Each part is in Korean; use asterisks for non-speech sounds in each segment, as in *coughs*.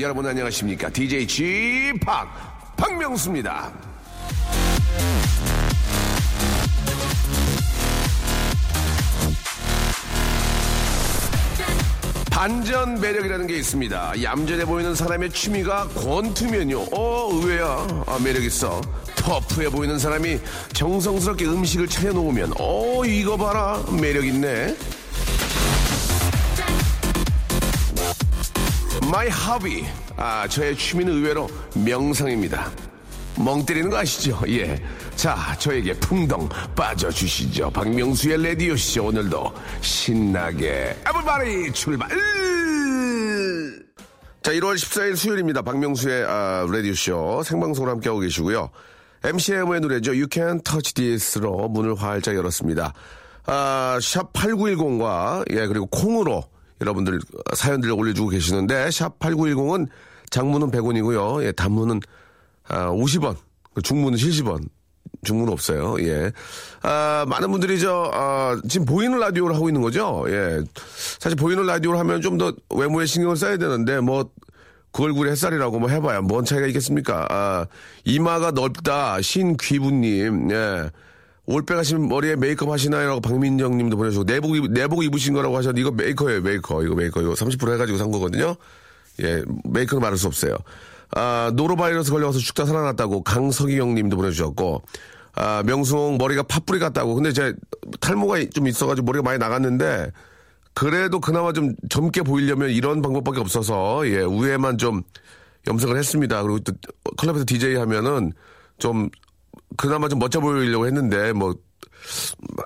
여러분 안녕하십니까? DJ g p 박명수입니다. 반전 매력이라는 게 있습니다. 얌전해 보이는 사람의 취미가 권투면요. 어, 의외야. 아, 매력있어. 터프해 보이는 사람이 정성스럽게 음식을 차려놓으면, 어, 이거 봐라. 매력있네. My hobby. 아, 저의 취미는 의외로 명상입니다. 멍 때리는 거 아시죠? 예. 자, 저에게 풍덩 빠져주시죠. 박명수의 라디오쇼 오늘도 신나게 everybody 출발! 자, 1월 14일 수요일입니다. 박명수의 아, 라디오쇼 생방송으로 함께하고 계시고요. MCM의 노래죠. You Can Touch This로 문을 활짝 열었습니다. 아, 샵 8910과 예, 그리고 콩으로 여러분들 사연들을 올려주고 계시는데 샵 8910은 장문은 100원이고요. 예, 단문은 아, 50원. 중문은 70원. 중문은 없어요. 예. 아, 많은 분들이 저, 아, 지금 보이는 라디오를 하고 있는 거죠? 예. 사실 보이는 라디오를 하면 좀 더 외모에 신경을 써야 되는데, 뭐, 그 얼굴에 햇살이라고 뭐 해봐야 뭔 차이가 있겠습니까? 아, 이마가 넓다. 신귀부님. 예. 올백 하시면 머리에 메이크업 하시나요? 라고 박민정 님도 보내주고, 내복, 입- 내복 입으신 거라고 하셨는데, 이거 메이커예요, 메이커. 이거 메이커. 이거 30% 해가지고 산 거거든요. 예, 메이커는 말할 수 없어요. 아, 노로바이러스 걸려서 죽다 살아났다고 강석희 님도 보내주셨고, 아, 명수홍 머리가 팥뿌리 같다고. 근데 제 탈모가 좀 있어가지고 머리가 많이 나갔는데, 그래도 그나마 좀 젊게 보이려면 이런 방법밖에 없어서, 예, 위에만 좀 염색을 했습니다. 그리고 또 클럽에서 DJ 하면은 좀, 그나마 좀 멋져 보이려고 했는데, 뭐,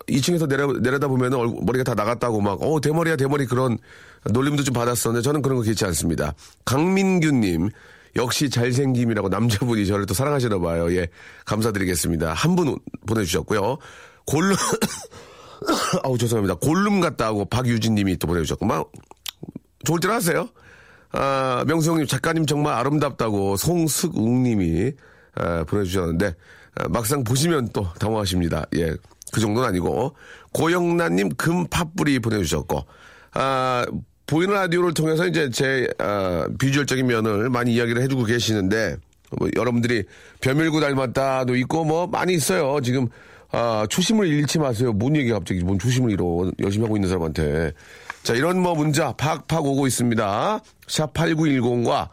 2층에서 내려, 내려다 보면은 얼굴- 머리가 다 나갔다고 막, 어, 대머리야, 대머리 그런 놀림도 좀 받았었는데 저는 그런 거 괜찮지 않습니다. 강민규님, 역시 잘생김이라고 남자분이 저를 또 사랑하시나 봐요. 예, 감사드리겠습니다. 한 분 보내주셨고요. 골룸, *coughs* 아우, 죄송합니다. 골룸 같다고 박유진 님이 또 보내주셨고, 막, 좋을 줄 아세요? 아, 명수 형님, 작가님 정말 아름답다고 송숙웅 님이 아, 보내주셨는데, 아, 막상 보시면 또 당황하십니다. 예, 그 정도는 아니고, 고영란 님 금팥뿌리 보내주셨고, 아, 보이는 라디오를 통해서 이제 제, 아, 비주얼적인 면을 많이 이야기를 해주고 계시는데, 뭐 여러분들이 벼밀고 닮았다도 있고, 뭐 많이 있어요. 지금, 아, 초심을 잃지 마세요. 뭔 얘기 갑자기, 뭔 초심을 잃어. 열심히 하고 있는 사람한테. 자, 이런 뭐 문자 팍팍 오고 있습니다. 샵 8910과,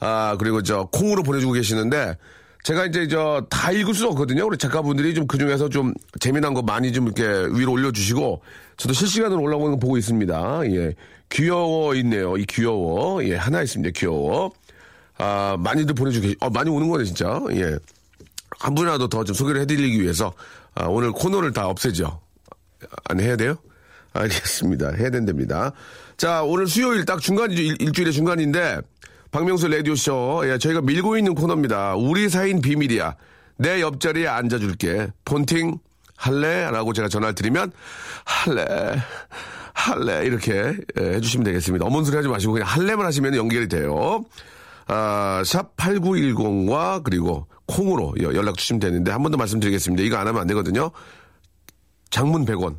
아, 그리고 저 콩으로 보내주고 계시는데, 제가 이제 저 다 읽을 수 없거든요. 우리 작가분들이 좀 그 중에서 좀 재미난 거 많이 좀 이렇게 위로 올려주시고, 저도 실시간으로 올라오는 거 보고 있습니다. 예. 귀여워 있네요. 이 귀여워. 예, 하나 있습니다. 귀여워. 아, 많이들 보내주고 계시, 어, 많이 오는 거네, 진짜. 예. 한 분이라도 더 좀 소개를 해드리기 위해서, 아, 오늘 코너를 다 없애죠. 안 해야 돼요? 알겠습니다. 해야 된답니다. 자, 오늘 수요일 딱 중간이죠. 일, 일주일의 중간인데, 박명수 라디오쇼, 예, 저희가 밀고 있는 코너입니다. 우리 사이인 비밀이야. 내 옆자리에 앉아줄게. 폰팅 할래? 라고 제가 전화를 드리면, 할래. 할래. 이렇게 예, 해주시면 되겠습니다. 어머니 소리 하지 마시고 그냥 할래만 하시면 연결이 돼요. 아, 샵 8910과 그리고 콩으로 여- 연락 주시면 되는데 한 번 더 말씀드리겠습니다. 이거 안 하면 안 되거든요. 장문 100원.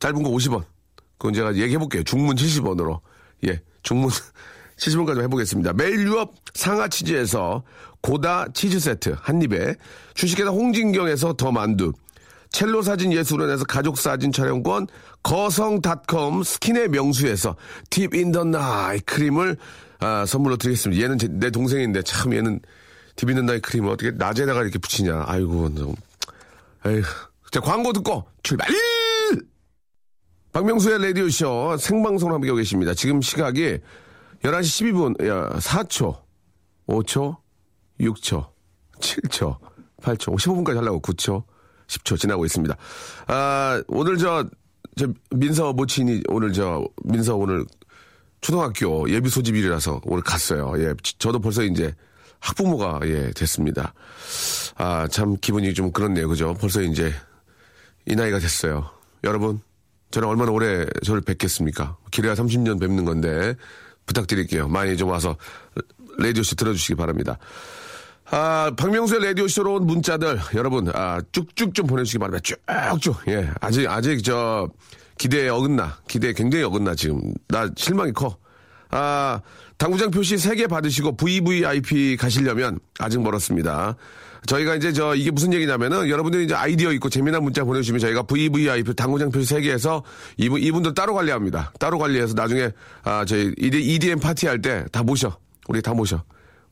짧은 거 50원. 그건 제가 얘기해 볼게요. 중문 70원으로. 예, 중문 70원까지 해보겠습니다. 매일 유업 상하 치즈에서 고다 치즈 세트 한 입에 주식회사 홍진경에서 더 만두 첼로 사진 예술원에서 가족 사진 촬영권 거성닷컴 스킨의 명수에서 Deep in the Night 크림을 아, 선물로 드리겠습니다. 얘는 제- 내 동생인데 참 얘는 Deep in the Night 크림을 어떻게 낮에다가 이렇게 붙이냐. 아이고 좀. 에휴. 자 광고 듣고 출발! 박명수의 라디오쇼 생방송을 함께하고 계십니다. 지금 시각이 11시 12분, 야, 4초, 5초, 6초, 7초, 8초, 15분까지 하려고 9초, 10초 지나고 있습니다. 아, 오늘 저, 저 민서 모친이 오늘 저, 민서 오늘 초등학교 예비 소집일이라서 오늘 갔어요. 예, 지- 저도 벌써 이제 학부모가 예, 됐습니다. 아, 참 기분이 좀 그렇네요. 그죠? 벌써 이제 이 나이가 됐어요. 여러분, 저는 얼마나 오래 저를 뵙겠습니까? 길어야 30년 뵙는 건데 부탁드릴게요. 많이 좀 와서 라디오쇼 들어주시기 바랍니다. 아, 박명수의 라디오쇼로 온 문자들, 여러분, 아, 쭉쭉 좀 보내주시기 바랍니다. 쭉쭉. 예. 아직, 아직 저, 기대에 어긋나. 기대에 굉장히 어긋나, 지금. 나 실망이 커. 아, 당구장 표시 3개 받으시고 VVIP 가시려면 아직 멀었습니다. 저희가 이제 저 이게 무슨 얘기냐면은 여러분들이 이제 아이디어 있고 재미난 문자 보내주시면 저희가 VVIP 당구장 표시 3개에서 이분, 이분들 따로 관리합니다. 따로 관리해서 나중에 아, 저희 EDM 파티 할 때 다 모셔. 우리 다 모셔.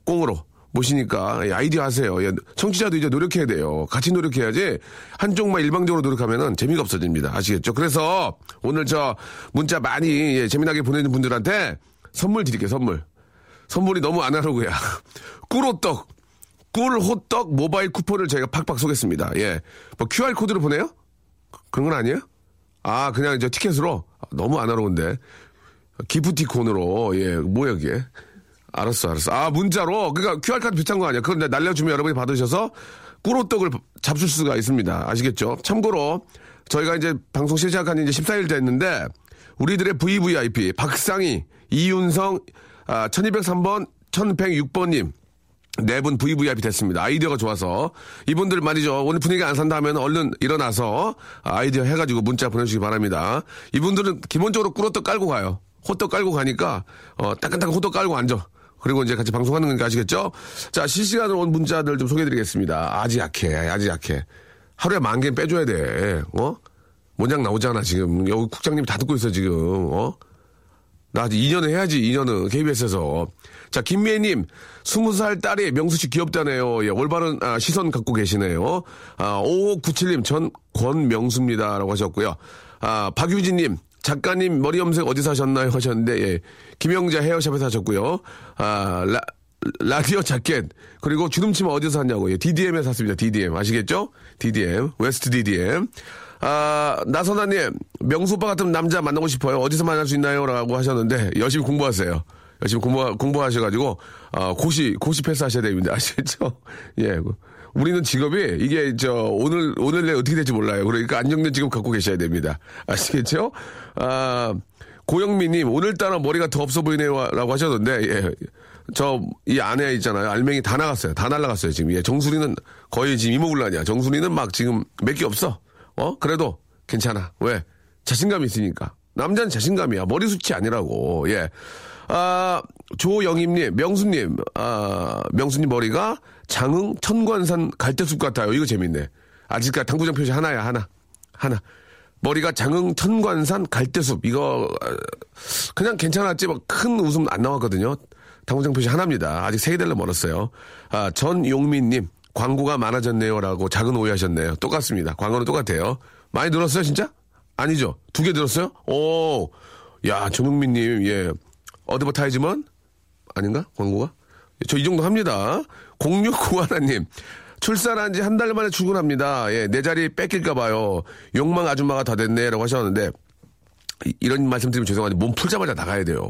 꽁으로. 모시니까 예, 아이디어 하세요. 예, 청취자도 이제 노력해야 돼요. 같이 노력해야지 한쪽만 일방적으로 노력하면은 재미가 없어집니다. 아시겠죠? 그래서 오늘 저 문자 많이 예, 재미나게 보내는 분들한테 선물 드릴게요. 선물. 선물이 너무 아날로그야. *laughs* 꿀호떡, 꿀호떡 모바일 쿠폰을 저희가 팍팍 쏘겠습니다. 예. 뭐 QR 코드로 보내요? 그런 건 아니에요? 아, 그냥 이제 티켓으로? 너무 아날로그인데. 기프티콘으로, 예, 뭐야, 이게. 알았어, 알았어. 아, 문자로? 그러니까 QR카드 비슷한 거 아니야. 그건 날려주면 여러분이 받으셔서 꿀호떡을 잡술 수가 있습니다. 아시겠죠? 참고로, 저희가 이제 방송 시작한 지 이제 14일 됐는데, 우리들의 VVIP, 박상희, 이윤성, 아, 1203번, 1106번님, 네 분 VVIP 됐습니다. 아이디어가 좋아서. 이분들 말이죠. 오늘 분위기 안 산다 하면 얼른 일어나서 아이디어 해가지고 문자 보내주시기 바랍니다. 이분들은 기본적으로 꿀호떡 깔고 가요. 호떡 깔고 가니까, 어, 따끈따끈 호떡 깔고 앉아. 그리고 이제 같이 방송하는 거니까 아시겠죠? 자, 실시간으로 온 문자들 좀 소개해드리겠습니다. 아주 약해, 아주 약해. 하루에 만 개는 빼줘야 돼. 어? 모양 나오잖아, 지금. 여기 국장님 다 듣고 있어, 지금. 어? 나 아직 2년은 해야지, 2년은. KBS에서. 자, 김미애님, 20살 딸이 명수 씨 귀엽다네요. 예, 올바른 아, 시선 갖고 계시네요. 아, 5597님, 전 권명수입니다. 라고 하셨고요. 아, 박유진님, 작가님 머리 염색 어디서 하셨나요? 하셨는데, 예. 김영자 헤어샵에서 하셨고요. 아, 라, 라디오 자켓, 그리고 주름치마 어디서 샀냐고. 예, DDM에서 샀습니다. DDM. 아시겠죠? DDM. West DDM. 아, 나선아님, 명수 오빠 같은 남자 만나고 싶어요. 어디서 만날 수 있나요? 라고 하셨는데, 열심히 공부하세요. 열심히 공부, 공부하셔가지고, 아, 고시, 고시 패스 하셔야 됩니다. *laughs* 아시겠죠? 예. 우리는 직업이, 이게, 저, 오늘, 오늘 내 어떻게 될지 몰라요. 그러니까 안정된 직업 갖고 계셔야 됩니다. 아시겠죠? 아, 고영미님, 오늘따라 머리가 더 없어 보이네요. 라고 하셨는데, 예. 저, 이 안에 있잖아요. 알맹이 다 나갔어요. 다 날라갔어요. 지금. 예. 정수리는 거의 지금 이모굴란이야. 정수리는 막 지금 몇 개 없어. 어? 그래도 괜찮아. 왜? 자신감이 있으니까. 남자는 자신감이야. 머리숱이 아니라고. 예. 아, 조영임님, 명수님, 아, 명수님 머리가 장흥 천관산 갈대숲 같아요. 이거 재밌네. 아직까지 당구장 표시 하나야, 하나. 하나. 머리가 장흥 천관산 갈대숲. 이거, 아, 그냥 괜찮았지. 뭐 큰 웃음 안 나왔거든요. 당구장 표시 하나입니다. 아직 세 개 될라면 멀었어요. 아, 전용민님, 광고가 많아졌네요. 라고 작은 오해하셨네요. 똑같습니다. 광고는 똑같아요. 많이 늘었어요, 진짜? 아니죠. 두 개 늘었어요? 오, 야, 전용민님, 예. Advertisement? 아닌가? 광고가? 저 이 정도 합니다. 0691님. 출산한 지 한 달 만에 출근합니다. 예, 내 자리 뺏길까봐요. 욕망 아줌마가 다 됐네. 라고 하셨는데, 이- 이런 말씀 드리면 죄송한데, 몸 풀자마자 나가야 돼요.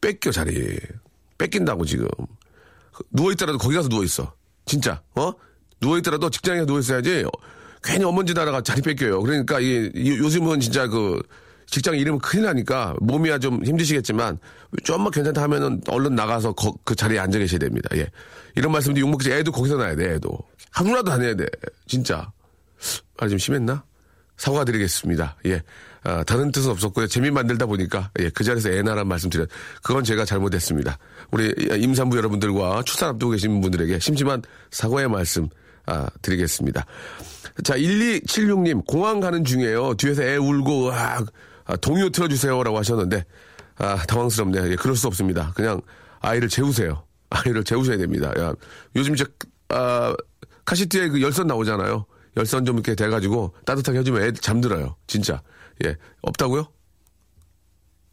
뺏겨, 자리. 뺏긴다고, 지금. 누워있더라도 거기 가서 누워있어. 진짜, 어? 누워있더라도 직장에 누워있어야지. 어, 괜히 엄먼지 나라가 자리 뺏겨요. 그러니까 이, 이- 요즘은 진짜 그, 직장 이름은 큰일 나니까 몸이야 좀 힘드시겠지만 좀만 괜찮다 하면은 얼른 나가서 거- 그 자리에 앉아 계셔야 됩니다. 예. 이런 말씀도 욕먹지 애도 거기서 나야 돼, 애도. 하루라도 다녀야 돼. 진짜. 아, 좀 심했나? 사과드리겠습니다. 예. 아, 다른 뜻은 없었고요. 재미 만들다 보니까, 예, 그 자리에서 애나란 말씀 드렸, 그건 제가 잘못했습니다. 우리 임산부 여러분들과 출산 앞두고 계신 분들에게 심심한 사과의 말씀, 아, 드리겠습니다. 자, 1276님, 공항 가는 중이에요. 뒤에서 애 울고, 으악, 아, 동요 틀어주세요라고 하셨는데, 아, 당황스럽네요. 예, 그럴 수 없습니다. 그냥 아이를 재우세요. 아이를 재우셔야 됩니다. 야, 요즘 이제, 아, 카시트에 그 열선 나오잖아요. 열선 좀 이렇게 돼가지고 따뜻하게 해주면 애 잠들어요. 진짜. 예. 없다고요?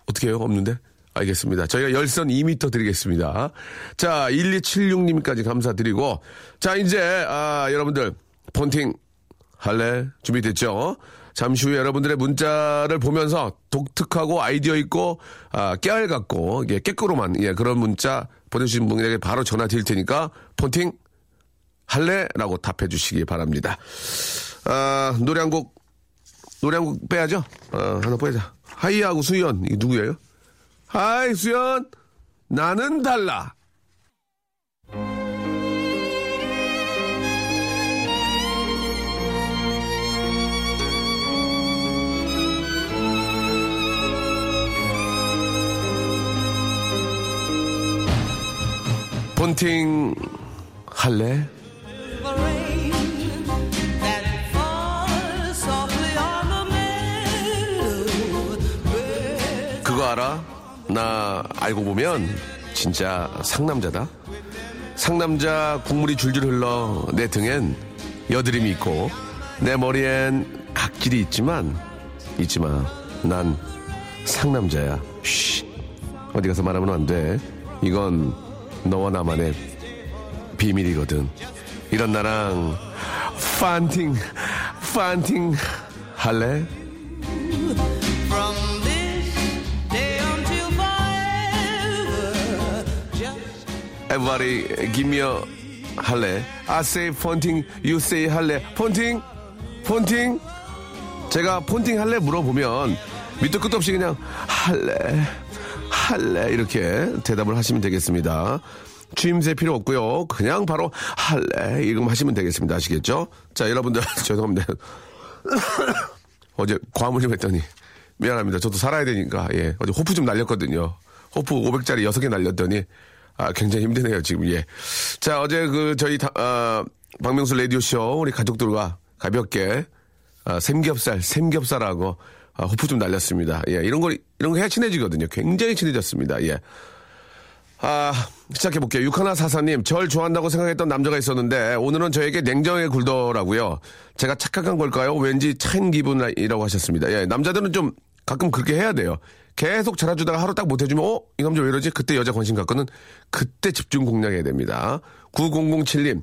어떻게 해요? 없는데? 알겠습니다. 저희가 열선 2m 드리겠습니다. 자, 1276님까지 감사드리고, 자, 이제, 아, 여러분들, 폰팅 할래? 준비됐죠? 잠시 후에 여러분들의 문자를 보면서 독특하고 아이디어 있고, 아, 깨알 같고, 예, 깨끗로만, 예, 그런 문자 보내주신 분에게 바로 전화 드릴 테니까, 폰팅 할래? 라고 답해 주시기 바랍니다. 아, 노래 한 곡 노래 한곡 빼야죠? 어, 하나 빼자. 하이하고 수현, 이게 누구예요? 하이, 수현! 나는 달라! 폰팅 할래? 나 알고 보면 진짜 상남자다. 상남자 국물이 줄줄 흘러 내 등엔 여드름이 있고 내 머리엔 각질이 있지만 잊지 마. 난 상남자야. 쉬. 어디 가서 말하면 안 돼. 이건 너와 나만의 비밀이거든. 이런 나랑 판팅, 판팅 할래? Just Everybody give me a 할래. I say 폰팅, you say 할래. 폰팅, 폰팅. 제가 폰팅 할래 물어보면 밑도 끝도 없이 그냥 할래, 할래 이렇게 대답을 하시면 되겠습니다. 추임새 필요 없고요. 그냥 바로 할래 이거 하시면 되겠습니다. 아시겠죠? 자, 여러분들 *laughs* 죄송합니다. 어제 과물 좀 했더니 미안합니다. 저도 살아야 되니까 예 어제 호프 좀 날렸거든요. 호프 500짜리 6개 날렸더니 아 굉장히 힘드네요 지금 예. 자 어제 그 저희 다, 아, 박명수 라디오 쇼 우리 가족들과 가볍게 아, 삼겹살 삼겹살하고 아, 호프 좀 날렸습니다. 예 이런 거 이런 거 해야 친해지거든요. 굉장히 친해졌습니다. 예. 아, 시작해볼게요. 육하나 사사님, 절 좋아한다고 생각했던 남자가 있었는데, 오늘은 저에게 냉정하게 굴더라고요. 제가 착각한 걸까요? 왠지 차인 기분이라고 하셨습니다. 예, 남자들은 좀 가끔 그렇게 해야 돼요. 계속 잘해주다가 하루 딱 못해주면, 어? 이 남자 왜 이러지? 그때 여자 관심 갖고는 그때 집중 공략해야 됩니다. 9007님,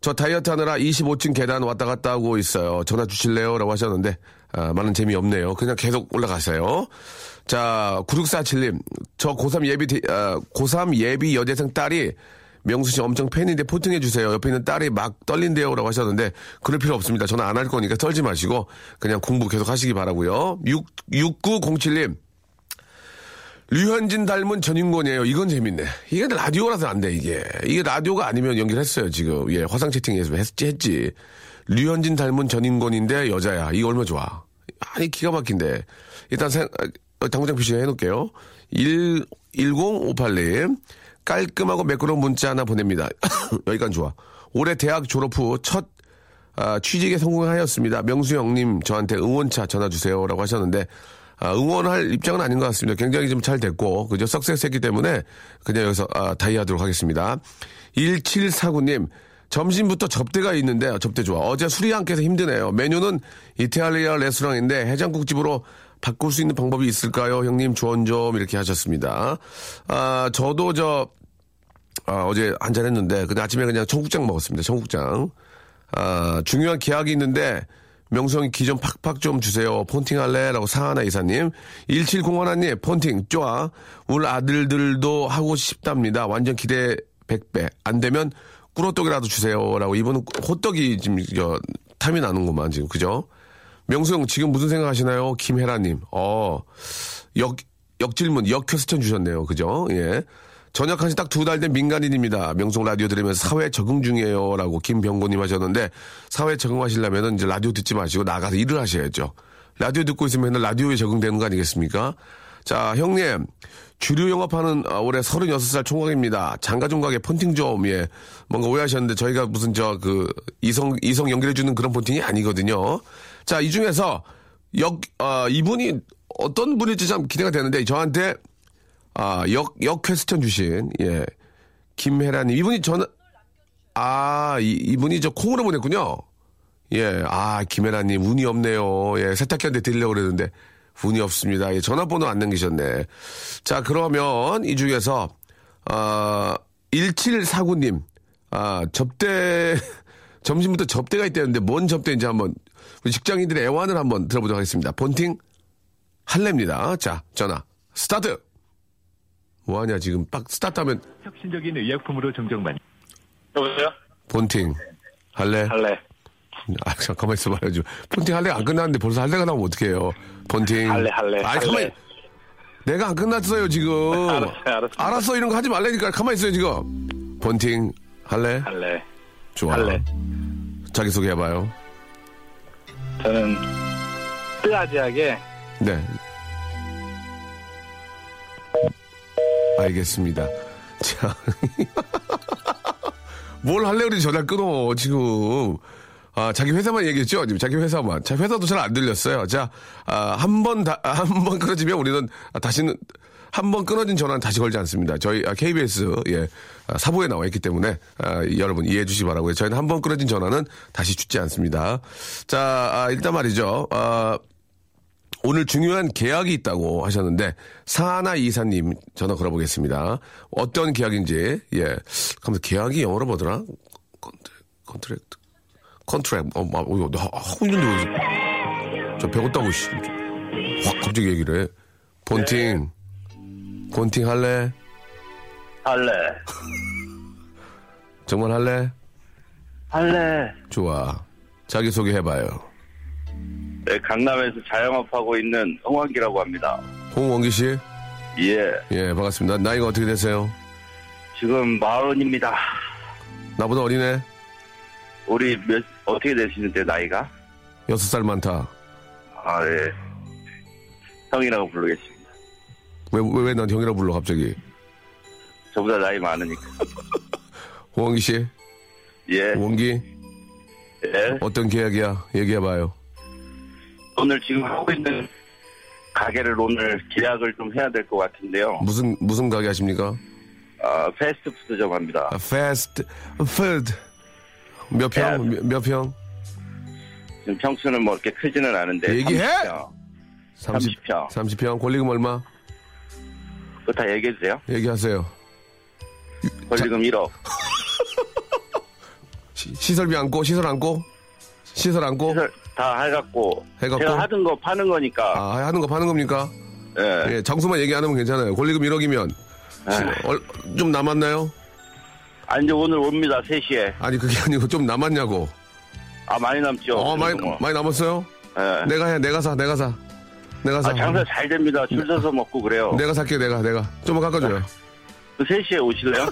저 다이어트 하느라 25층 계단 왔다 갔다 하고 있어요. 전화 주실래요? 라고 하셨는데, 아, 많은 재미없네요. 그냥 계속 올라가세요. 자, 9647님, 저 고3 예비, 대- 아, 고3 예비 여대생 딸이 명수 씨 엄청 팬인데 포팅해 주세요. 옆에 있는 딸이 막 떨린대요. 라고 하셨는데, 그럴 필요 없습니다. 저는 안 할 거니까 떨지 마시고, 그냥 공부 계속 하시기 바라고요 6, 6907님, 류현진 닮은 전인권이에요. 이건 재밌네. 이게 라디오라서 안 돼, 이게. 이게 라디오가 아니면 연결했어요, 지금. 예, 화상 채팅에서 했지, 했지. 류현진 닮은 전인권인데 여자야. 이거 얼마 좋아. 아니, 기가 막힌데. 일단, 생, 어, 당구장 표시 해놓을게요. 1, 1058님. 깔끔하고 매끄러운 문자 하나 보냅니다. *coughs* 여기까지 좋아. 올해 대학 졸업 후첫 아, 취직에 성공하였습니다. 명수 형님 저한테 응원차 전화 주세요라고 하셨는데 아, 응원할 입장은 아닌 것 같습니다. 굉장히 좀 잘 됐고 그저 석세스했기 때문에 그냥 여기서 아, 다이하도록 하겠습니다. 1749님 점심부터 접대가 있는데 접대 좋아. 어제 술이 안 깨서 힘드네요. 메뉴는 이탈리아 레스토랑인데 해장국집으로 바꿀 수 있는 방법이 있을까요? 형님 조언 좀 이렇게 하셨습니다. 아 저도 저 아, 어제 한잔 했는데, 근데 아침에 그냥 청국장 먹었습니다. 청국장. 아, 중요한 계약이 있는데, 명성이 기좀 팍팍 좀 주세요. 폰팅 할래? 라고 사하나 이사님. 1701님, 폰팅, 좋아. 우리 아들들도 하고 싶답니다. 완전 기대 100배. 안 되면 꿀호떡이라도 주세요. 라고 이분은 호떡이 지금, 저, 탐이 나는구만, 지금. 그죠? 명성 지금 무슨 생각 하시나요? 김혜라님. 어, 역, 역질문, 역퀘스천 주셨네요. 그죠? 예. 전역한 지 딱 두 달 된 민간인입니다. 명성 라디오 들으면서 사회 적응 중이에요. 라고 김병고님 하셨는데, 사회 적응하시려면 이제 라디오 듣지 마시고 나가서 일을 하셔야죠. 라디오 듣고 있으면 라디오에 적응되는 거 아니겠습니까? 자, 형님. 주류 영업하는 아, 올해 36살 총각입니다. 장가 종각에 폰팅 좀, 예. 뭔가 오해하셨는데 저희가 무슨 저 그 이성, 이성 연결해주는 그런 폰팅이 아니거든요. 자, 이 중에서 역, 아, 이분이 어떤 분일지 참 기대가 되는데 저한테 아, 역, 역 퀘스천 주신, 예. 김혜라님. 이분이 저는, 아, 이, 이분이 저 콩으로 보냈군요. 예. 아, 김혜라님, 운이 없네요. 예. 세탁기한테 드리려고 그랬는데, 운이 없습니다. 예. 전화번호 안 남기셨네. 자, 그러면 이 중에서, 아, 1749님, 아, 접대, *laughs* 점심부터 접대가 있다는데 뭔 접대인지 한번, 우리 직장인들의 애환을 한번 들어보도록 하겠습니다. 본팅 할래입니다. 자, 전화, 스타트! 뭐하냐 지금 빡 스타트 하면 혁신적인 의약품으로 정정만. 여보세요? 폰팅 할래 할래. 아, 잠깐만 있어봐요. 좀. 폰팅 할래가 안 끝났는데 벌써 할래가 나오면 어떡해요. 폰팅. 할래, 할래, 아니, 할래. 가만히. 내가 안 끝났어요, 지금. *laughs* 알았어요, 알았어요. 알았어, 이런 거 하지 말라니까. 가만히 있어요, 지금. 폰팅 할래? 할래. 좋아. 할래. 자기소개 해봐요. 저는 뜨아지하게 네. 알겠습니다. *laughs* 자. *laughs* 뭘 할래 그러지 전화 끊어, 지금. 아, 자기 회사만 얘기했죠? 지금 자기 회사만. 자, 회사도 잘 안 들렸어요. 자, 아, 한 번, 다, *laughs* 한 번 끊어지면 우리는 다시는, 한 번 끊어진 전화는 다시 걸지 않습니다. 저희 아, KBS, 예, 아, 사부에 나와 있기 때문에, 아, 여러분 이해해 주시기 바라고요. 저희는 한 번 끊어진 전화는 다시 주지 않습니다. 자, 아, 일단 말이죠. 아, 오늘 중요한 계약이 있다고 하셨는데 사나 이사님 전화 걸어보겠습니다. 어떤 계약인지 예. 그러면 계약이 영어로 뭐더라? contract, contract, contract. 어, 막, 어, 나 하고 있는데 왜- 저 배웠다고 씨. 확 갑자기 얘기를 해. 폰팅, 폰팅 할래? 할래. 정말 할래? 할래. 좋아. 자기 소개 해봐요. 네, 강남에서 자영업하고 있는 홍환기라고 합니다. 홍원기 씨, 예. 예 반갑습니다. 나이가 어떻게 되세요? 지금 마흔입니다. 나보다 어리네. 우리 몇 어떻게 되시는데 나이가? 여섯 살 많다. 아 예. 형이라고 부르겠습니다. 왜, 왜난 형이라 불러, 갑자기? 저보다 나이 많으니까. *laughs* 홍원기 씨, 예. 원기, 예. 어떤 계약이야? 얘기해봐요. 오늘 지금 하고 있는 가게를 오늘 계약을 좀 해야 될 것 같은데요. 무슨, 무슨 가게 하십니까? 아, 패스트푸드점 합니다. 아, fast food. 몇 평? 몇, 몇 평? 지금 평수는 뭐 이렇게 크지는 않은데. 얘기해! 30평. 30평. 30평. 권리금 얼마? 그거 다 얘기해 주세요. 얘기하세요. 권리금 1억. 시, 설비 안고, 시설 안고? 시설 안고? 시설 다 해갖고. 해갖고? 제가 하던 거 파는 거니까. 아, 하는 거 파는 겁니까? 예. 예, 장소만 얘기 안 하면 괜찮아요. 권리금 1억이면. 아. 좀 남았나요? 아, 이제 오늘 옵니다. 3시에. 아니, 그게 아니고 좀 남았냐고. 아, 많이 남죠. 어, 많이, 뭐. 많이 남았어요? 예. 내가 해, 내가 사, 내가 사. 내가 사. 아, 장사 잘 됩니다. 줄 서서 먹고 그래요. 내가 살게, 내가, 내가. 좀만 깎아줘요. 그 3시에 오실래요? *laughs*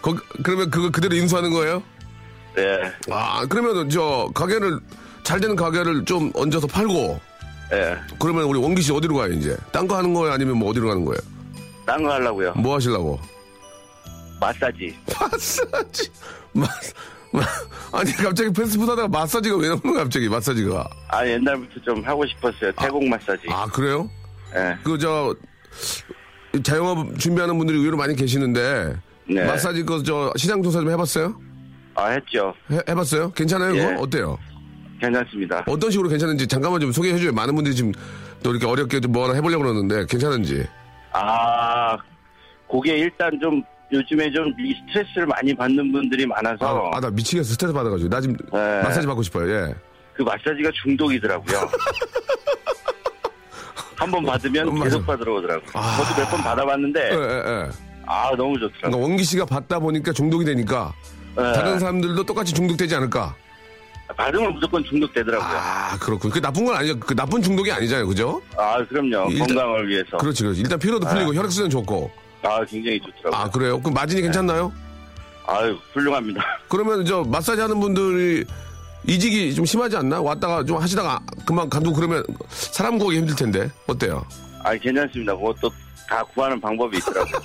거, 그러면 그거 그대로 인수하는 거예요? 네. 아, 그러면 저 가게를 잘 되는 가게를 좀 얹어서 팔고 예. 그러면 우리 원기 씨 어디로 가요 이제? 딴 거 하는 거예요? 아니면 뭐 어디로 가는 거예요? 딴 거 하려고요. 뭐 하시려고? 마사지. 마사지. 마, 마, 아니 갑자기 패스트푸드 하다가 마사지가 왜 나오는 거야 갑자기 마사지가? 아, 옛날부터 좀 하고 싶었어요. 태국 마사지. 아 그래요? 예. 그 저 자영업 준비하는 분들이 의외로 많이 계시는데 네. 마사지 그 저 시장 조사 좀 해봤어요? 아, 했죠. 해, 해봤어요? 괜찮아요? 그거 예. 어때요? 괜찮습니다. 어떤 식으로 괜찮은지 잠깐만 좀 소개해 줘요. 많은 분들이 지금 또 이렇게 어렵게 좀뭐 하나 해보려고 그러는데 괜찮은지. 아, 그게 일단 좀 요즘에 좀 이 스트레스를 많이 받는 분들이 많아서 아, 나 미치겠어. 스트레스 받아가지고. 나 지금 네. 마사지 받고 싶어요. 예. 그 마사지가 중독이더라고요. *laughs* 한 번 받으면 맞아. 계속 받으러 오더라고요. 아. 저도 몇 번 받아봤는데 예, 예, 예. 아 너무 그러니까 좋더라고요. 원기 씨가 받다 보니까 중독이 되니까 네. 다른 사람들도 똑같이 중독되지 않을까? 받으면 무조건 중독되더라고요. 아, 그렇군. 그 나쁜 건 아니죠. 그 나쁜 중독이 아니잖아요. 그죠? 아 그럼요. 일단- 건강을 위해서. 그렇지, 그렇지. 일단 피로도 풀리고 혈액순환 좋고. 아 굉장히 좋더라고요. 아, 그래요? 그럼 마진이 괜찮나요? 아유 훌륭합니다. *laughs* 그러면 저 마사지 하는 분들이 이직이 좀 심하지 않나? 왔다가 좀 하시다가 금방 간두고 그러면 사람 구하기 힘들 텐데. 어때요? 아 괜찮습니다. 그것도 다 구하는 방법이 있더라고요.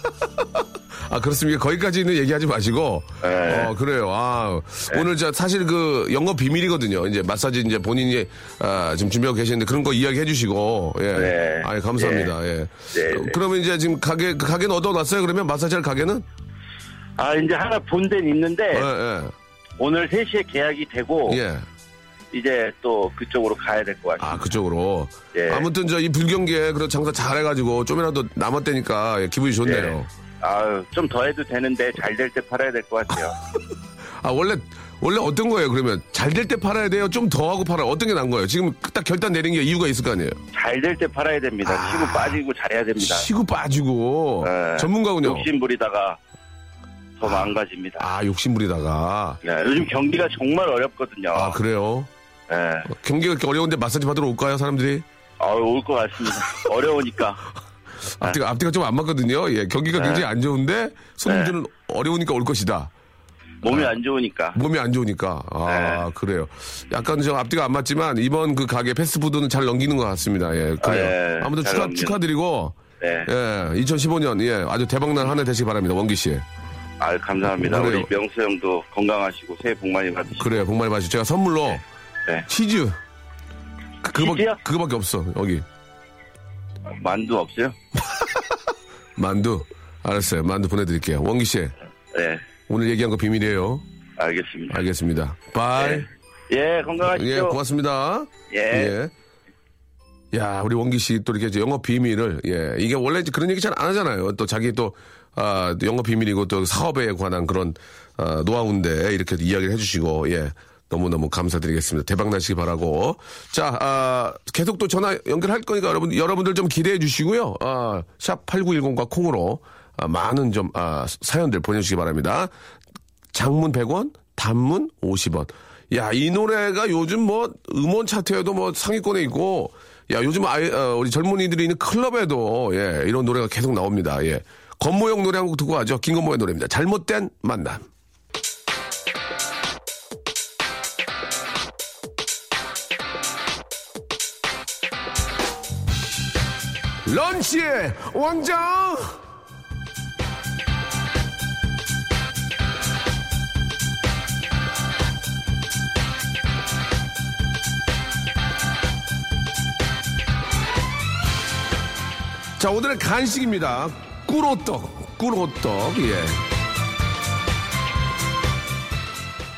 *laughs* 아 그렇습니까? 거기까지는 얘기하지 마시고. 네. 어 그래요. 아 오늘 저 사실 그 영업 비밀이거든요. 이제 마사지 이제 본인이 아, 지금 준비하고 계시는데 그런 거 이야기해 주시고. 예. 네. 아 감사합니다. 예. 네, 어, 네. 그러면 이제 지금 가게 그 가게는 얻어놨어요? 그러면 마사지 할 가게는? 아 이제 하나 본 데는 있는데 예, 예. 오늘 3시에 계약이 되고 예. 이제 또 그쪽으로 가야 될 것 같아요. 아 그쪽으로. 예. 아무튼 저 이 불경기에 그런 장사 잘해가지고 좀이라도 남았다니까 예, 기분이 좋네요. 예. 아유, 좀 더 해도 되는데 잘 될 때 팔아야 될 것 같아요. *laughs* 아 원래 원래 어떤 거예요? 그러면 잘 될 때 팔아야 돼요? 좀 더 하고 팔아요? 어떤 게 난 거예요? 지금 딱 결단 내린 게 이유가 있을 거 아니에요? 잘 될 때 팔아야 됩니다. 아. 치고 빠지고 잘해야 됩니다. 치고 빠지고 예. 전문가군요. 욕심 부리다가 더 마음가짐니다. 아, 욕심 부리다가. 네, 요즘 경기가 정말 어렵거든요. 아, 그래요? 네. 경기가 그렇게 어려운데 마사지 받으러 올까요, 사람들이? 아, 올 것 같습니다. 어려우니까. *laughs* 앞뒤가, 앞뒤가 좀 안 맞거든요. 예, 경기가 네. 굉장히 안 좋은데 손님들은 어려우니까 올 것이다. 몸이 안 좋으니까. 몸이 안 좋으니까. 아, 네. 그래요. 약간 좀 앞뒤가 안 맞지만 이번 그 가게 패스트푸드는 잘 넘기는 것 같습니다. 예, 그래요. 예, 아무튼 잘 축하, 넘기는. 축하드리고. 네. 예, 2015년, 예, 아주 대박난 한 해 되시기 바랍니다. 원기 씨. 아, 감사합니다. 그래요. 우리 명수 형도 건강하시고 새해 복 많이 받으시고. 그래요. 복 많이 받으시고. 제가 선물로 네. 치즈. 그- 그거밖에, 치즈요? 그거밖에 없어, 여기. 만두 없어요? *laughs* 만두. 알았어요. 만두 보내드릴게요. 원기 씨. 네. 오늘 얘기한 거 비밀이에요. 알겠습니다. 알겠습니다. bye. 네. 예, 건강하시죠. 예, 고맙습니다. 예. 예. 야, 우리 원기 씨 또 이렇게 영업 비밀을, 예. 이게 원래 이제 그런 얘기 잘 안 하잖아요. 또 자기 또, 아, 영업 비밀이고 또 사업에 관한 그런, 아, 노하우인데 이렇게 이야기를 해주시고, 예. 너무너무 감사드리겠습니다. 대박 나시기 바라고. 자, 아, 계속 또 전화 연결할 거니까 여러분, 여러분들 좀 기대해 주시고요. 아, 샵8910과 콩으로 아, 많은 좀, 아, 사연들 보내주시기 바랍니다. 장문 100원, 단문 50원. 야, 이 노래가 요즘 뭐 음원 차트에도 뭐 상위권에 있고, 야, 요즘 아이, 어, 우리 젊은이들이 있는 클럽에도, 예, 이런 노래가 계속 나옵니다. 예. 권모형 노래 한 곡 듣고 하죠. 김건모의 노래입니다. 잘못된 만남. 런치의 왕정! 자, 오늘의 간식입니다. 꿀호떡, 꿀호떡, 예.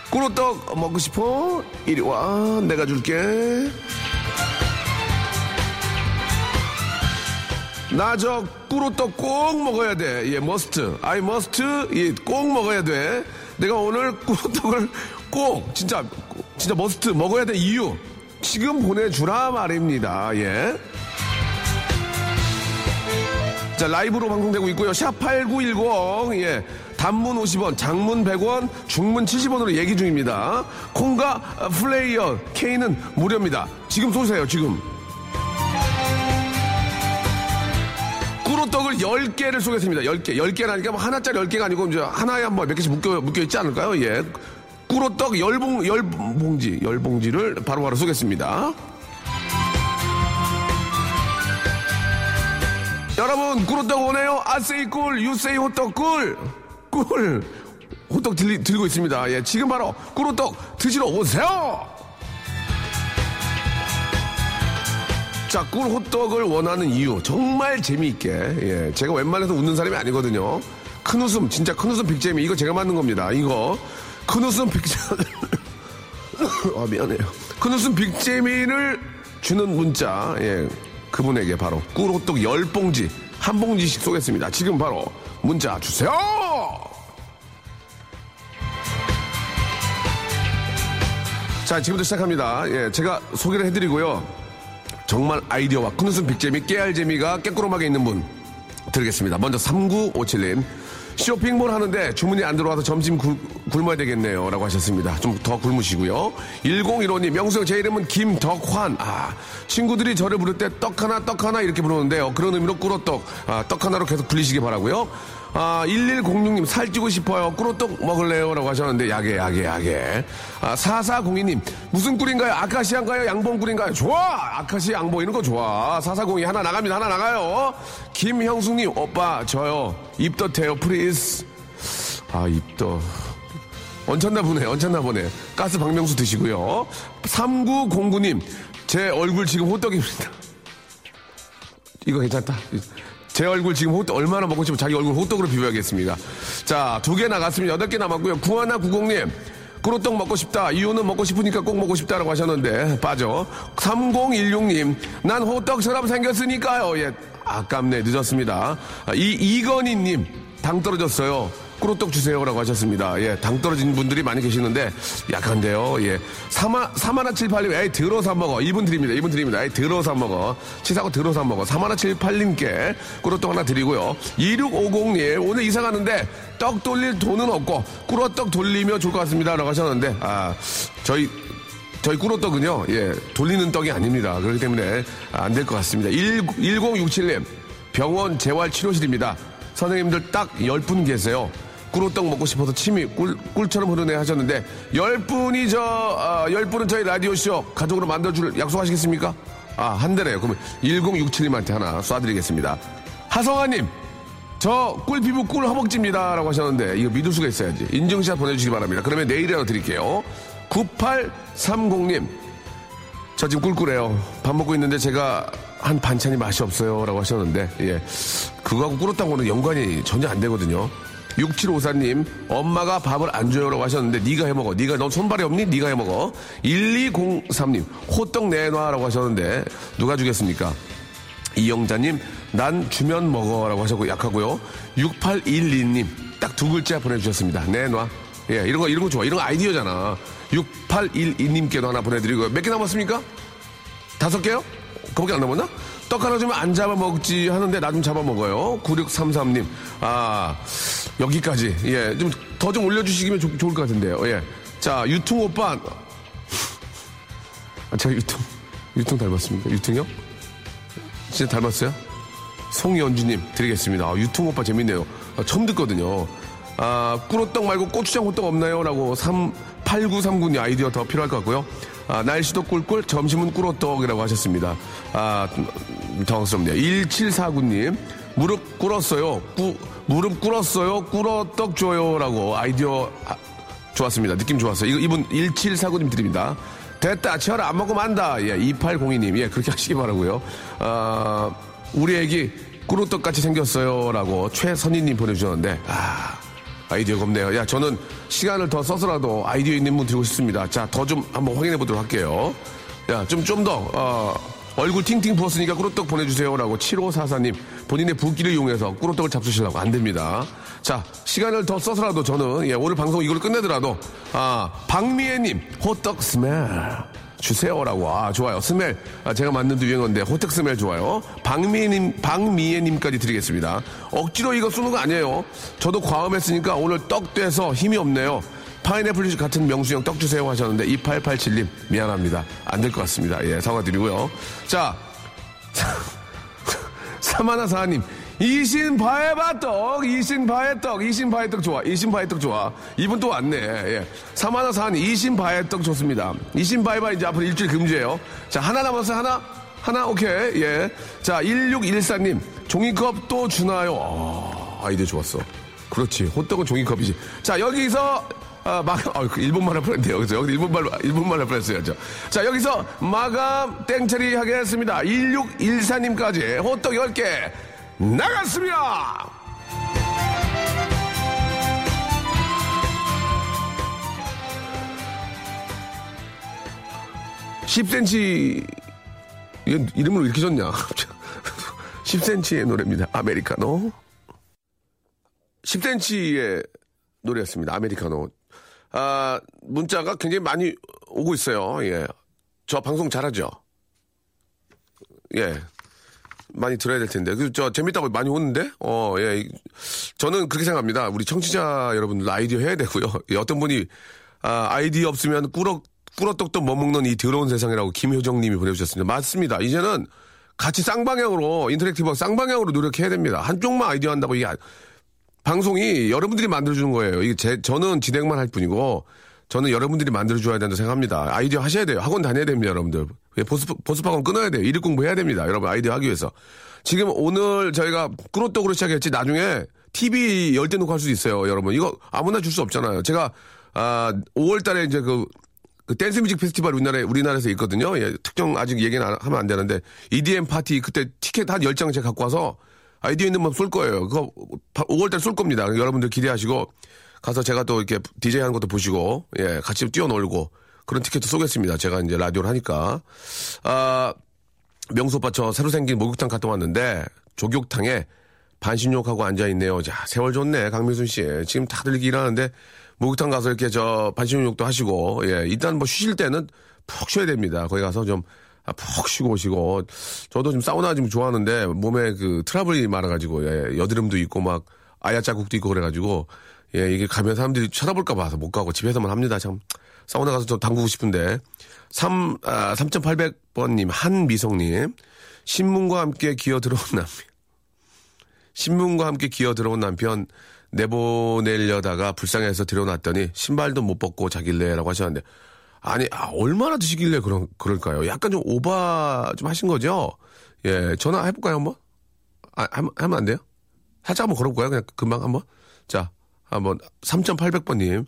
꿀호떡 먹고 싶어? 이리 와, 내가 줄게. 나 저 꿀호떡 꼭 먹어야 돼. 예, must. I must. 예, 꼭 먹어야 돼. 내가 오늘 꿀호떡을 꼭 진짜 진짜 must 먹어야 될 이유 지금 보내주라 말입니다. 예. 자, 라이브로 방송되고 있고요. 샵8910. 예. 단문 50원, 장문 100원, 중문 70원으로 얘기 중입니다. 콩과 어, 플레이어 K는 무료입니다. 지금 쏘세요, 지금. 꿀호떡을 10개를 쏘겠습니다. 10개. 10개라니까 뭐 하나짜리 10개가 아니고 이제 하나에 한번 몇 개씩 묶여, 묶여 있지 않을까요? 예. 꿀호떡 10봉, 10봉지, 10봉지를 바로바로 쏘겠습니다. 여러분 꿀호떡 오네요 아세이 꿀 유세이 호떡 꿀 꿀. 호떡 들, 들고 있습니다 예 지금 바로 꿀호떡 드시러 오세요 자 꿀 호떡을 원하는 이유. 정말 재미있게. 예 제가 웬만해서 웃는 사람이 아니거든요. 큰 웃음 진짜 큰 웃음 big재미 이거 제가 만든 겁니다. 이거. 큰 웃음 big재미 *laughs* 아 미안해요. 큰 웃음 big재미를 주는 문자. 예 그분에게 바로 꿀 호떡 10봉지 한 봉지씩 쏘겠습니다. 지금 바로 문자 주세요! 자 지금부터 시작합니다. 예 제가 소개를 해드리고요 정말 아이디어와 큰 웃음 big재미 깨알 재미가 깨꾸름하게 있는 분 드리겠습니다 먼저 3957님 쇼핑몰 하는데 주문이 안 들어와서 점심 굶, 굶어야 되겠네요. 라고 하셨습니다. 좀 더 굶으시고요. 1015님, 명수형 제 이름은 김덕환. 아, 친구들이 저를 부를 때 떡 하나, 떡 하나 이렇게 부르는데요. 그런 의미로 꿀호떡, 아, 떡 하나로 계속 불리시기 바라고요 아, 1106님, 살찌고 싶어요. 꿀호떡 먹을래요? 라고 하셨는데, 야게, 야게, 야게. 아, 4402님, 무슨 꿀인가요? 아카시아인가요? 양봉꿀인가요? 좋아! 아카시, 양봉 이런 거 좋아. 4402 하나 나갑니다. 하나 나가요. 김형숙님, 오빠, 저요. 입덧해요, please. 아, 입덧. 얹혔나 보네, 얹혔나 보네. 가스 박명수 드시고요. 3909님, 제 얼굴 지금 호떡입니다. 이거 괜찮다. 제 얼굴 지금 호떡 얼마나 먹고 싶으면 자기 얼굴 호떡으로 비벼야겠습니다. 자, 두 개 나갔으면 여덟 개 남았고요. 구하나 구공님. 꿀호떡 먹고 싶다. 이유는 먹고 싶으니까 꼭 먹고 싶다라고 하셨는데 빠져. 3016님. 난 호떡처럼 생겼으니까요. 예. 아깝네. 늦었습니다. 아, 이 이건희님. 당 떨어졌어요. 꾸로떡 주세요라고 하셨습니다. 예, 당 떨어진 분들이 많이 계시는데 약한데요. 예, 사마 사마나 칠팔님, 에이 들어서 안 먹어. 이분 드립니다. 이분 드립니다. 에이 들어서 안 먹어. 치사고 들어서 안 먹어. 사마나 칠팔님께 꾸로떡 하나 드리고요. 2650님 오늘 이사 가는데 떡 돌릴 돈은 없고 꾸로떡 돌리면 좋을 것 같습니다라고 하셨는데 아 저희 저희 꾸로떡은요, 예, 돌리는 떡이 아닙니다. 그렇기 때문에 안 될 것 같습니다. 1, 1067님, 병원 재활 치료실입니다. 선생님들 딱 10분 계세요. 꾸로떡 먹고 싶어서 침이 꿀, 꿀처럼 흐르네 하셨는데, 10분이 저, 아, 10분은 저희 라디오쇼 가족으로 만들어줄 약속하시겠습니까? 아, 한 대래요. 그러면 1067님한테 하나 쏴드리겠습니다. 하성아님, 저 꿀피부 꿀 허벅지입니다. 라고 하셨는데, 이거 믿을 수가 있어야지. 인증샷 보내주시기 바랍니다. 그러면 내일이라도 드릴게요. 9830님, 저 지금 꿀꿀해요. 밥 먹고 있는데 제가 한 반찬이 맛이 없어요. 라고 하셨는데, 예. 그거하고 꿀었다고는 연관이 전혀 안 되거든요. 6754님, 엄마가 밥을 안 줘요. 라고 하셨는데, 네가 해 먹어. 네가 넌 손발이 없니? 네가 해 먹어. 1203님, 호떡 내놔. 라고 하셨는데, 누가 주겠습니까? 이영자님, 난 주면 먹어라고 하셨고 약하고요. 6812님, 딱 두 글자 보내주셨습니다. 내놔. 예, 이런 거, 이런 거 좋아. 이런 거 아이디어잖아. 6812님께도 하나 보내드리고요. 몇 개 남았습니까? 다섯 개요? 그밖에 안 남았나? 떡 하나 주면 안 잡아 먹지 하는데 나 좀 잡아 먹어요. 9633님. 아, 여기까지. 예, 좀 더좀 올려주시면 좋- 좋을 것 같은데요. 예. 자, 유통 오빠. 아, 제가 유통, 유통 닮았습니까? 유통이요? 진짜 닮았어요? 송연주님 드리겠습니다. 아, 유통 오빠 재밌네요. 아, 처음 듣거든요. 아, 꾸로떡 말고 고추장 호떡 없나요? 라고 3, 8939님 아이디어 더 필요할 것 같고요. 아, 날씨도 꿀꿀, 점심은 꾸로떡이라고 하셨습니다. 아, 음, 당황스럽네요. 1749님, 무릎 꿇었어요. 꾸, 무릎 꿇었어요. 꿇어떡 줘요. 라고 아이디어 아, 좋았습니다. 느낌 좋았어요. 이거 이분 1749님 드립니다. 됐다. 치어라. 안 먹으면 안다. 예, 2802님. 예, 그렇게 *laughs* 하시기 바라고요 아, 우리 애기 꾸루떡 같이 생겼어요. 라고 최선희님 보내주셨는데, 아, 아이디어가 없네요. 야, 저는 시간을 더 써서라도 아이디어 있는 분 드리고 싶습니다. 자, 더 좀 한번 확인해 보도록 할게요. 야, 좀, 좀 더, 어, 얼굴 팅팅 부었으니까 꾸루떡 보내주세요. 라고 7544님, 본인의 붓기를 이용해서 꾸루떡을 잡수시려고 안 됩니다. 자, 시간을 더 써서라도 저는, 예, 오늘 방송 이걸 끝내더라도, 아, 박미애님, 호떡 스멜. 주세요라고. 아, 좋아요. 스멜. 아, 제가 만든 유행어인데, 호떡 스멜 좋아요. 박미애님, 박미애님까지 드리겠습니다. 억지로 이거 쏘는 거 아니에요. 저도 과음했으니까 오늘 떡 돼서 힘이 없네요. 파인애플 같은 명수형 떡 주세요 하셨는데 2887님 미안합니다. 안 될 것 같습니다. 예, 사과드리고요. 자, *laughs* 사마나사님 이신바에바 떡, 이신바의 떡, 이신바의 떡 좋아, 이신바의 떡 좋아. 이분 또 왔네. 예. 사마나사님 이신바의 떡 좋습니다. 이신바에바 이제 앞으로 일주일 금지예요. 자, 하나 남았어요, 하나? 하나, 오케이. 예. 자, 1614님 종이컵 또 주나요? 아, 아이디어 좋았어. 그렇지. 호떡은 종이컵이지. 자, 여기서, 아, 막, 아, 그 일본말 할 뻔했네요. 그래서 여기 일본말 할 뻔했어야죠. 자, 여기서 마감 땡처리 하겠습니다. 1614님까지 호떡 10개 나갔습니다! 10cm, 이건 이름을 이렇게 줬냐? *laughs* 10cm의 노래입니다. 아메리카노. 10cm의 노래였습니다. 아메리카노. 아, 문자가 굉장히 많이 오고 있어요. 예. 저 방송 잘하죠? 예. 많이 들어야 될 텐데. 그, 저, 재밌다고 많이 오는데? 어, 예. 저는 그렇게 생각합니다. 우리 청취자 여러분들 아이디어 해야 되고요. *laughs* 예, 어떤 분이, 아, 아이디어 없으면 꿀호, 꿀호떡도 못 먹는 이 더러운 세상이라고 김효정 님이 보내주셨습니다. 맞습니다. 이제는 같이 쌍방향으로, interactive 쌍방향으로 노력해야 됩니다. 한쪽만 아이디어 한다고 이게 안- 방송이 여러분들이 만들어주는 거예요. 이게 제, 저는 진행만 할 뿐이고, 저는 여러분들이 만들어줘야 된다고 생각합니다. 아이디어 하셔야 돼요. 학원 다녀야 됩니다, 여러분들. 예, 보스, 보스학원 끊어야 돼요. 일일 공부해야 됩니다. 여러분, 아이디어 하기 위해서. 지금 오늘 저희가 꿀호떡으로 시작했지, 나중에 TV 열대 놓고 할 수도 있어요, 여러분. 이거 아무나 줄 수 없잖아요. 제가, 아, 5월 달에 이제 그, 그 댄스 music 페스티벌 우리나라에, 우리나라에서 있거든요. 예, 특정 아직 얘기는 안- 하면 안 되는데, EDM 파티 그때 티켓 한 10장 제가 갖고 와서 아이디어 있는 분 쏠 거예요. 그거 5월 달 쏠 겁니다. 여러분들 기대하시고 가서 제가 또 이렇게 DJ 하는 것도 보시고 예 같이 뛰어놀고 그런 티켓도 쏘겠습니다. 제가 이제 라디오를 하니까 아 명수 오빠 저 새로 생긴 목욕탕 갔다 왔는데 조격탕에 반신욕하고 앉아있네요. 자, 세월 좋네, 강민순 씨. 지금 다들 이렇게 일하는데, 목욕탕 가서 이렇게 저 반신욕도 하시고, 예, 일단 뭐 쉬실 때는 푹 쉬어야 됩니다. 거기 가서 좀, 아, 푹 쉬고 오시고. 저도 지금 사우나 좀 좋아하는데, 몸에 그 트러블이 많아가지고, 예, 여드름도 있고 막, 아야 자국도 있고 그래가지고, 예, 이게 가면 사람들이 쳐다볼까 봐서 못 가고 집에서만 합니다. 참, 사우나 가서 좀 담그고 싶은데. 3, 아, 3800번님, 한미성님. 신문과 함께 기어 들어온 남편. *laughs* 신문과 함께 기어 들어온 남편 내보내려다가 불쌍해서 들여놨더니 신발도 못 벗고 자길래라고 하셨는데 아니 아, 얼마나 드시길래 그런 그럴까요? 약간 좀 오바 좀 하신 거죠? 예 전화 해볼까요 한번? 아 하면, 안 돼요? 살짝 한번 걸어볼까요? 그냥 금방 한번 자 한번 3,800번님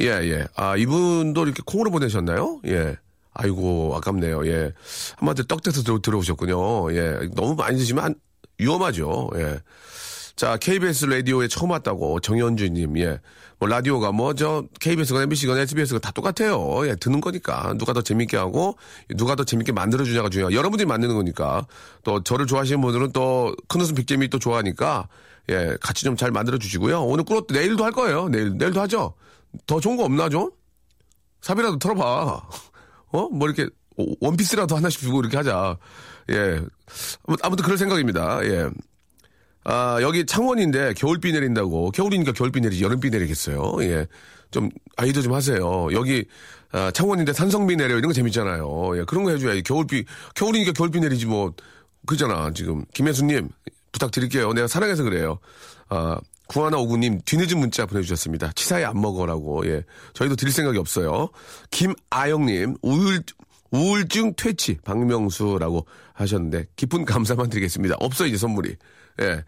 예, 예. 아, 이분도 이렇게 콩으로 보내셨나요? 예. 아이고, 아깝네요. 예. 한마디 떡대서 들어, 들어 오셨군요. 예. 너무 많이 드시면 안- 위험하죠. 예. 자, KBS 라디오에 처음 왔다고 정현주님, 예. 뭐, 라디오가 뭐, 저, KBS건 MBC건 SBS건 다 똑같아요. 예, 듣는 거니까. 누가 더 재밌게 하고, 누가 더 재밌게 만들어주냐가 중요해요. 여러분들이 만드는 거니까. 또, 저를 좋아하시는 분들은 또, 큰 웃음 빅재미 또 좋아하니까, 예, 같이 좀 잘 만들어 주시고요. 오늘 꿀 내일도 할 거예요. 내일, 내일도 하죠. 더 좋은 거 없나, 좀? 삽이라도 털어봐. *laughs* 어? 뭐 이렇게 오- 원피스라도 하나씩 주고 이렇게 하자. 예. 아무- 아무튼 그럴 생각입니다. 예. 아, 여기 창원인데 겨울비 내린다고. 겨울이니까 겨울비 내리지 여름비 내리겠어요. 예. 좀 아이디어 좀 하세요. 여기 아, 창원인데 산성비 내려 이런 거 재밌잖아요. 예. 그런 거 해줘야지. 겨울비 겨울이니까 겨울비 내리지 뭐 그잖아. 지금 김혜수님 부탁드릴게요. 내가 사랑해서 그래요. 아, 구하나 오구님 뒤늦은 문자 보내주셨습니다. 치사에 안 먹어라고. 예. 저희도 드릴 생각이 없어요. 김아영님 우울 우울증 퇴치 박명수라고 하셨는데 깊은 감사만 드리겠습니다. 없어 이제 선물이. 예.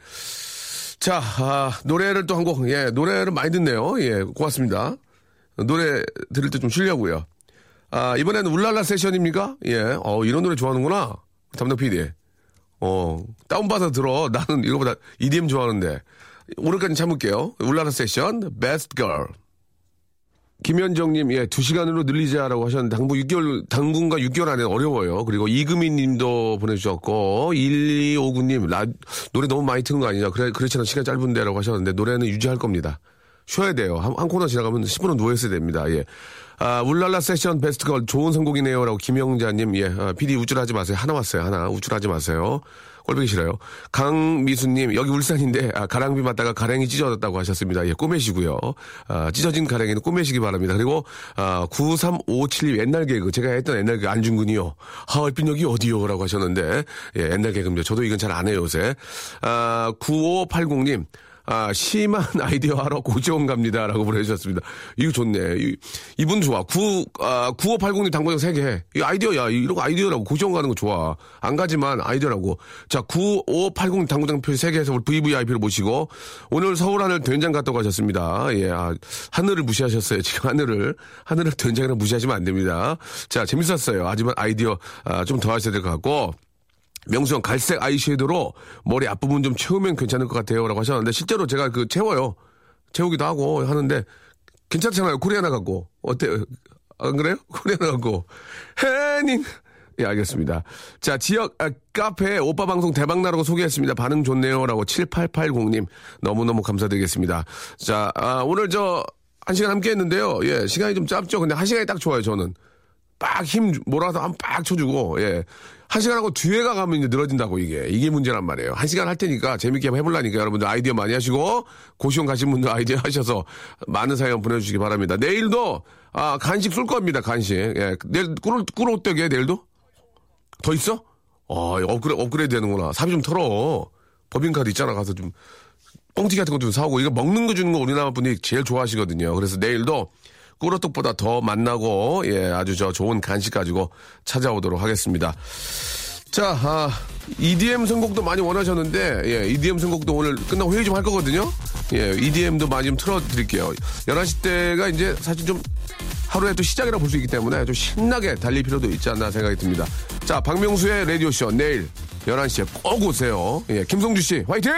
자 아, 노래를 또 한 곡. 예 노래를 많이 듣네요. 예 고맙습니다. 노래 들을 때 좀 쉬려고요. 아 이번에는 울랄라 세션입니까? 예. 어 이런 노래 좋아하는구나. 담당 PD. 어, 다운받아 들어. 나는 이거보다 EDM 좋아하는데. 오늘까지 참을게요. 울라라 세션, Best Girl. 김현정님, 예, 두 시간으로 늘리자라고 하셨는데, 당분 6개월, 당분과 6개월 안에 어려워요. 그리고 이금희 님도 보내주셨고, 1259님, 라, 노래 너무 많이 트는 거 아니냐. 그래, 그렇지 않아 시간 짧은데라고 하셨는데, 노래는 유지할 겁니다. 쉬어야 돼요. 한, 한 코너 지나가면 10분은 누워있어야 됩니다. 예. 아, 울랄라 세션 베스트 걸 좋은 선곡이네요. 라고 김영자님, 예, 아, PD 우쭐하지 마세요. 하나 왔어요. 하나. 우쭐하지 마세요. 꼴보기 싫어요. 강미수님, 여기 울산인데, 아, 가랑비 맞다가 가랭이 찢어졌다고 하셨습니다. 예, 꼬매시고요. 아, 찢어진 가랭이는 꼬매시기 바랍니다. 그리고, 아, 9357 옛날 개그, 제가 했던 옛날 개그, 안중근이요. 아, 얼핏 여기 어디요? 라고 하셨는데, 예, 옛날 개그입니다. 저도 이건 잘 안 해요, 요새. 아, 9580님, 아, 심한 *laughs* 아이디어 하러 고지원 갑니다. 라고 보내주셨습니다. 이거 좋네. 이, 이분 좋아. 9, 아, 9580님 당구장 3개 해. 이 아이디어야. 이런 거 아이디어라고. 고지원 가는 거 좋아. 안 가지만 아이디어라고. 자, 9580 당구장 표 3개 해서 우리 VVIP를 모시고 오늘 서울 하늘 된장 갔다 가셨습니다. 예, 아, 하늘을 무시하셨어요. 지금 하늘을. 하늘을 된장이랑 무시하시면 안 됩니다. 자, 재밌었어요. 하지만 아이디어 아, 좀 더 하셔야 될 것 같고. 명수 형 갈색 아이섀도로 머리 앞부분 좀 채우면 괜찮을 것 같아요. 라고 하셨는데 실제로 제가 그 채워요. 채우기도 하고 하는데 괜찮잖아요. 코리아나 갖고. 어때요? 안 그래요? *laughs* 코리아나 갖고. 해닝. 예, 알겠습니다. 자, 지역 아, 카페 오빠 방송 대박나라고 소개했습니다. 반응 좋네요. 라고 7880님 너무너무 감사드리겠습니다. 자, 아, 오늘 저 한 시간 함께 했는데요. 예, 시간이 좀 짧죠. 근데 한 시간이 딱 좋아요, 저는. 빡 힘 몰아서 한 빡 쳐주고 예. 한 시간 하고 뒤에가 가면 이제 늘어진다고 이게 이게 문제란 말이에요. 한 시간 할 테니까 재밌게 한번 해보려니까 여러분들 아이디어 많이 하시고 고시원 가신 분들 아이디어 하셔서 많은 사연 보내주시기 바랍니다. 내일도 아 간식 쏠 겁니다 간식. 예. 내일 꿀 꿀호떡에 내일도 더 있어? 어 업그레 업그레이드 되는구나. 삽이 좀 털어. 법인카드 있잖아 가서 좀 뻥튀기 같은 것도 좀 사오고 이거 먹는 거 주는 거 우리나라 분이 제일 좋아하시거든요. 그래서 내일도 꿀어떡보다 더 만나고 예 아주 저 좋은 간식 가지고 찾아오도록 하겠습니다. 자, 아, EDM 선곡도 많이 원하셨는데, 예, EDM 선곡도 오늘 끝나고 회의 좀 할 거거든요. 예, EDM도 많이 좀 틀어드릴게요. 11시 때가 이제 사실 좀 하루의 또 시작이라 볼 수 있기 때문에 좀 신나게 달릴 필요도 있지 않나 생각이 듭니다. 자, 박명수의 라디오쇼 내일 11시에 꼭 오세요. 예, 김성주 씨, 화이팅!